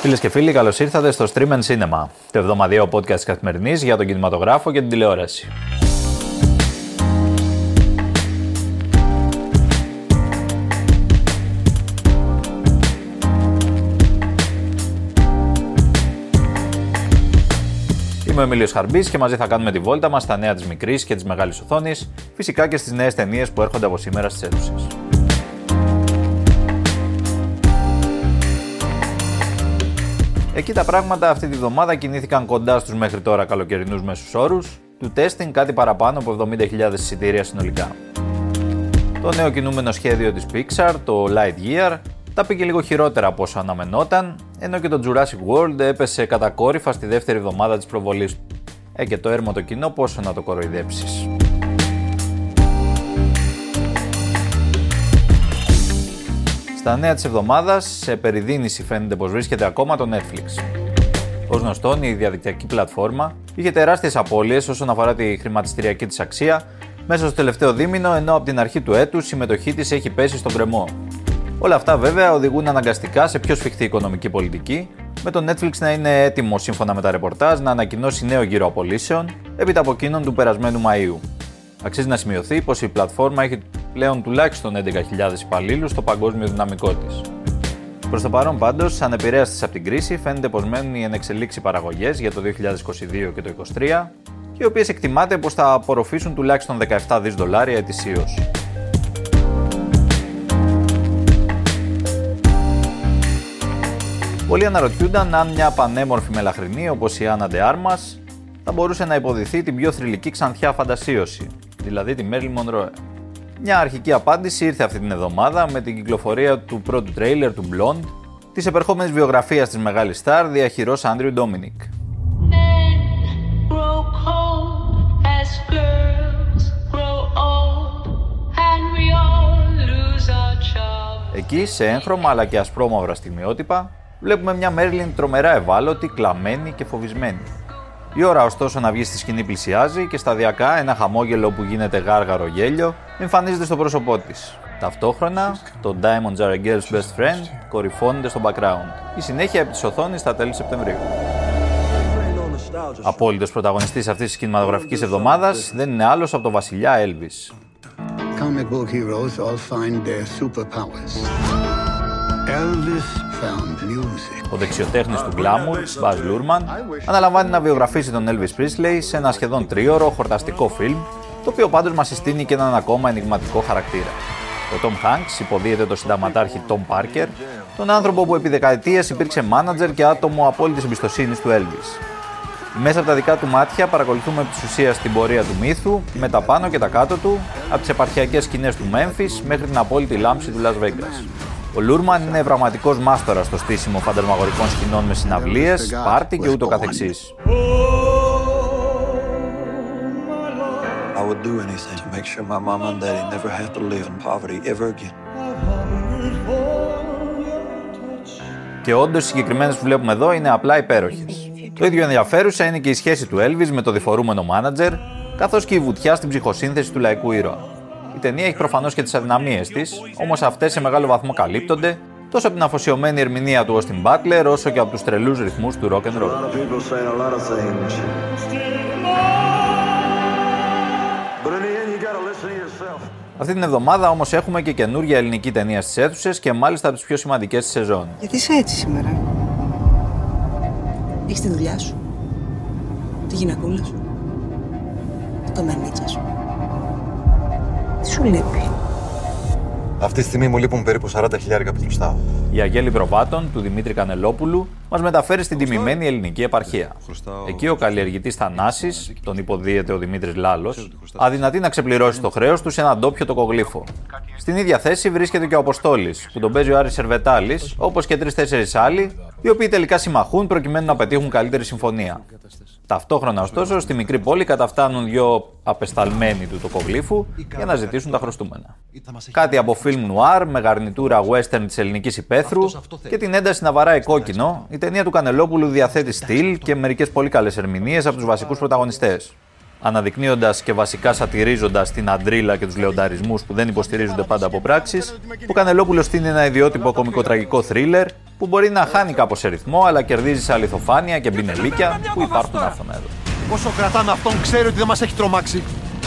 Φίλες και φίλοι, καλώς ήρθατε στο Stream and Cinema, το εβδομαδιαίο podcast τη καθημερινής για τον κινηματογράφο και την τηλεόραση. Είμαι ο Εμίλιος Χαρμπής και μαζί θα κάνουμε τη βόλτα μας στα νέα της μικρής και της μεγάλης οθόνης, φυσικά και στις νέες ταινίες που έρχονται από σήμερα στις αίθουσες. Εκεί τα πράγματα αυτή τη βδομάδα κινήθηκαν κοντά στους μέχρι τώρα καλοκαιρινούς μέσους όρους, του testing κάτι παραπάνω από 70.000 εισιτήρια συνολικά. Το νέο κινούμενο σχέδιο της Pixar, το Lightyear, τα πήγε λίγο χειρότερα από όσο αναμενόταν, ενώ και το Jurassic World έπεσε κατακόρυφα στη δεύτερη εβδομάδα της προβολής του. Ε, και το έρμο το κοινό πόσο να το κοροϊδέψεις. Στα νέα της εβδομάδας, σε περιδίνηση φαίνεται πως βρίσκεται ακόμα το Netflix. Ω γνωστόν, η διαδικτυακή πλατφόρμα είχε τεράστιες απώλειες όσον αφορά τη χρηματιστηριακή της αξία μέσα στο τελευταίο δίμηνο, ενώ από την αρχή του έτους η συμμετοχή της έχει πέσει στον κρεμό. Όλα αυτά βέβαια οδηγούν αναγκαστικά σε πιο σφιχτή οικονομική πολιτική, με το Netflix να είναι έτοιμο σύμφωνα με τα ρεπορτάζ να ανακοινώσει νέο γύρο απολύσεων έπειτα από εκείνον του περασμένου Μαΐου. Αξίζει να σημειωθεί πως η πλατφόρμα έχει πλέον τουλάχιστον 11.000 υπαλλήλους στο παγκόσμιο δυναμικό της. Προς το παρόν, πάντως, ανεπηρέαστε από την κρίση, φαίνεται πως μένουν οι ενεξελίξει παραγωγές για το 2022 και το 2023, οι οποίες εκτιμάται πως θα απορροφήσουν τουλάχιστον 17 δις δολάρια ετησίως. Πολλοί αναρωτιούνταν αν μια πανέμορφη μελαχρινή όπως η Άννα Ντεάρμα θα μπορούσε να υποδηθεί την πιο θρηλυκή ξανθιά φαντασίωση, δηλαδή τη Μέρλι Μονρόε. Μια αρχική απάντηση ήρθε αυτή την εβδομάδα με την κυκλοφορία του πρώτου τρέιλερ του Blonde, της επερχόμενης βιογραφίας της μεγάλης στάρ διαχειρός Άντριου Ντόμινικ. Εκεί, σε έγχρωμα αλλά και ασπρόμαυρα στιγμιότυπα, βλέπουμε μια Μέρλιν τρομερά ευάλωτη, κλαμμένη και φοβισμένη. Η ώρα ωστόσο να βγει στη σκηνή πλησιάζει και σταδιακά ένα χαμόγελο που γίνεται γάργαρο γέλιο εμφανίζεται στο πρόσωπό της. Ταυτόχρονα, το Diamonds are a girl's best friend κορυφώνεται στο background. Η συνέχεια επί της οθόνης στα τέλη Σεπτεμβρίου. Απόλυτος πρωταγωνιστής αυτής της κινηματογραφικής εβδομάδας δεν είναι άλλος από τον βασιλιά Elvis. Comic book heroes all find their superpowers. Elvis ο δεξιοτέχνης του Glamour, Baz Luhrmann, αναλαμβάνει να βιογραφίσει τον Elvis Presley σε ένα σχεδόν τρίωρο χορταστικό φιλμ, το οποίο πάντως μας συστήνει και έναν ακόμα ενηγματικό χαρακτήρα. Ο Tom Hanks υποδίεται τον συνταγματάρχη Tom Parker, τον άνθρωπο που επί δεκαετίες υπήρξε μάνατζερ και άτομο απόλυτης εμπιστοσύνης του Elvis. Μέσα από τα δικά του μάτια παρακολουθούμε επί της ουσίας την πορεία του μύθου, με τα πάνω και τα κάτω του, από τις επαρχιακές σκηνές του Memphis μέχρι την απόλυτη λάμψη του Las Vegas. Ο Λούρμαν είναι πραγματικός μάστορας στο στήσιμο φαντασμαγορικών σκηνών με συναυλίες, πάρτι και ούτω καθεξής. I would do anything to make sure my mama and daddy never have to live in poverty ever again. Και όντως οι συγκεκριμένες που βλέπουμε εδώ είναι απλά υπέροχες. Το ίδιο ενδιαφέρουσα είναι και η σχέση του Elvis με το διφορούμενο μάνατζερ, καθώς και η βουτιά στην ψυχοσύνθεση του λαϊκού ήρωα. Η ταινία έχει προφανώς και τις αδυναμίες της, όμως αυτές σε μεγάλο βαθμό καλύπτονται τόσο από την αφοσιωμένη ερμηνεία του Austin Butler όσο και από τους τρελούς ρυθμούς του rock and roll. Αυτή την εβδομάδα όμως έχουμε και καινούργια ελληνική ταινία στις αίθουσες και μάλιστα από τις πιο σημαντικές της σεζόν. Γιατί είσαι έτσι σήμερα; Έχεις τη δουλειά σου; Τη γυναικούλα σου; Το κομμενίτσα σου; Τι σου λείπει. Αυτή τη στιγμή μου λείπουν περίπου 40 χιλιάρικα που χρωστάω. Η Αγέλη Προβάτων του Δημήτρη Κανελόπουλου μας μεταφέρει στην τιμημένη ελληνική επαρχία. Εκεί ο καλλιεργητής Θανάσης, τον υποδίεται ο Δημήτρης Λάλος, αδυνατεί να ξεπληρώσει το χρέος του σε έναν ντόπιο τοκογλύφο. Στην ίδια θέση βρίσκεται και ο Αποστόλης, που τον παίζει ο Άρης Σερβετάλης, όπως και τρει-τέσσερι άλλοι, οι οποίοι τελικά συμμαχούν προκειμένου να πετύχουν καλύτερη συμφωνία. Ταυτόχρονα, ωστόσο, στη μικρή πόλη καταφτάνουν δύο απεσταλμένοι του τοκογλύφου για να ζητήσουν τα χρωστούμενα. Κάτι από φιλμ νουάρ με γαρνιτούρα western της ελληνικής υπαίθρου και την ένταση να βαράει κόκκινο, η ταινία του Κανελόπουλου διαθέτει στυλ και μερικές πολύ καλές ερμηνείες από τους βασικούς πρωταγωνιστές. Αναδεικνύοντας και βασικά σατυρίζοντας την αντρίλα και τους λεονταρισμούς που δεν υποστηρίζονται πάντα από πράξεις, που Κανελόπουλος στείνει ένα ιδιότυπο κομικοτραγικό θρίλερ που μπορεί να χάνει κάπως σε ρυθμό, αλλά κερδίζει σε αληθοφάνεια και μπινελίκια που υπάρχουν άφθονα εδώ. Όσο κρατάμε αυτόν, ξέρει ότι δεν μας έχει τρομάξει.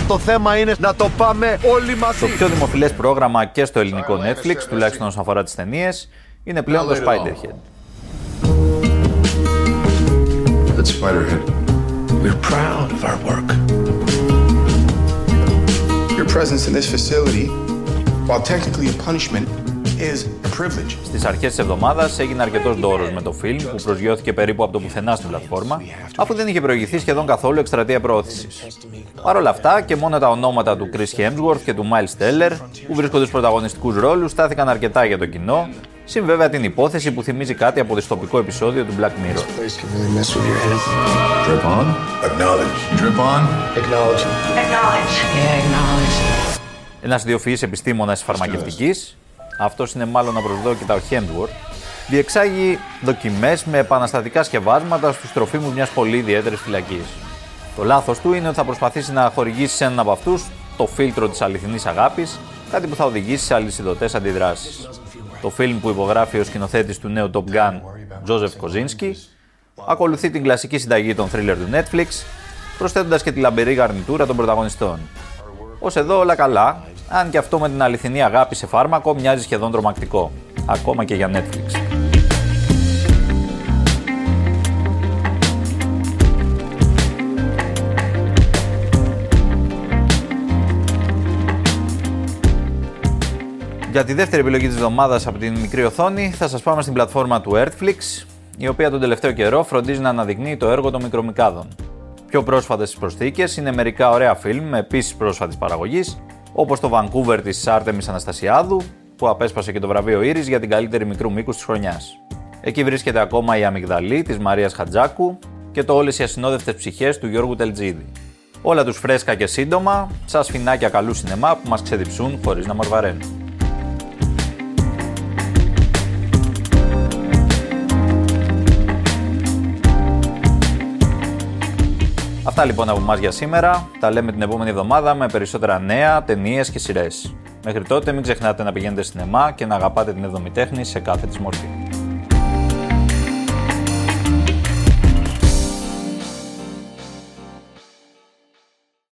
Το θέμα είναι να το πάμε όλοι μαζί. Το πιο δημοφιλές πρόγραμμα και στο ελληνικό Netflix, τουλάχιστον όσον αφορά τις ταινίες, είναι πλέον το Spiderhead. Spiderhead. We're proud of our work. Your presence in this facility, while technically a punishment, Στις αρχές της εβδομάδας έγινε αρκετός δώρος με το φιλμ που προσγειώθηκε περίπου από το πουθενά στην πλατφόρμα, αφού δεν είχε προηγηθεί σχεδόν καθόλου εκστρατεία προώθησης. Παρ' όλα αυτά και μόνο τα ονόματα του Chris Hemsworth και του Miles Teller, που βρίσκονται στους πρωταγωνιστικούς ρόλους, στάθηκαν αρκετά για το κοινό, συν βέβαια την υπόθεση που θυμίζει κάτι από δυστοπικό επεισόδιο του Black Mirror. Ένας ιδιοφυής επιστήμονας τη φαρμακευτικής, αυτός είναι μάλλον απροσδόκητα ο Χέντουορ, διεξάγει δοκιμές με επαναστατικά σκευάσματα στους τροφίμους μιας πολύ ιδιαίτερης φυλακής. Το λάθος του είναι ότι θα προσπαθήσει να χορηγήσει σε έναν από αυτούς το φίλτρο της αληθινής αγάπης, κάτι που θα οδηγήσει σε αλυσιδωτές αντιδράσεις. Το φιλμ που υπογράφει ο σκηνοθέτης του νέου Top Gun, Τζόζεφ Κοζίνσκι, ακολουθεί την κλασική συνταγή των thriller του Netflix, προσθέτοντας και τη λαμπερή γαρνιτούρα των πρωταγωνιστών. Ω εδώ όλα καλά, αν και αυτό με την αληθινή αγάπη σε φάρμακο μοιάζει σχεδόν τρομακτικό, ακόμα και για Netflix. Για τη δεύτερη επιλογή της εβδομάδας από την μικρή οθόνη θα σας πάμε στην πλατφόρμα του Earthflix, η οποία τον τελευταίο καιρό φροντίζει να αναδεικνύει το έργο των μικρομικάδων. Πιο πρόσφατες στις προσθήκες είναι μερικά ωραία φιλμ με επίσης πρόσφατης παραγωγής, όπως το Vancouver της Άρτεμις Αναστασιάδου, που απέσπασε και το βραβείο Ήρης για την καλύτερη μικρού μήκους της χρονιάς. Εκεί βρίσκεται ακόμα η Αμυγδαλή της Μαρίας Χατζάκου και το όλες οι ασυνόδευτες ψυχές του Γιώργου Τελτζίδη. Όλα τους φρέσκα και σύντομα, σαν σφινάκια καλού σινεμά που μας ξεδιψούν χωρίς να μορβαραίνουν. Αυτά λοιπόν από εμάς για σήμερα. Τα λέμε την επόμενη εβδομάδα με περισσότερα νέα, ταινίες και σειρές. Μέχρι τότε μην ξεχνάτε να πηγαίνετε σινεμά και να αγαπάτε την εβδομή τέχνη σε κάθε της μορφή.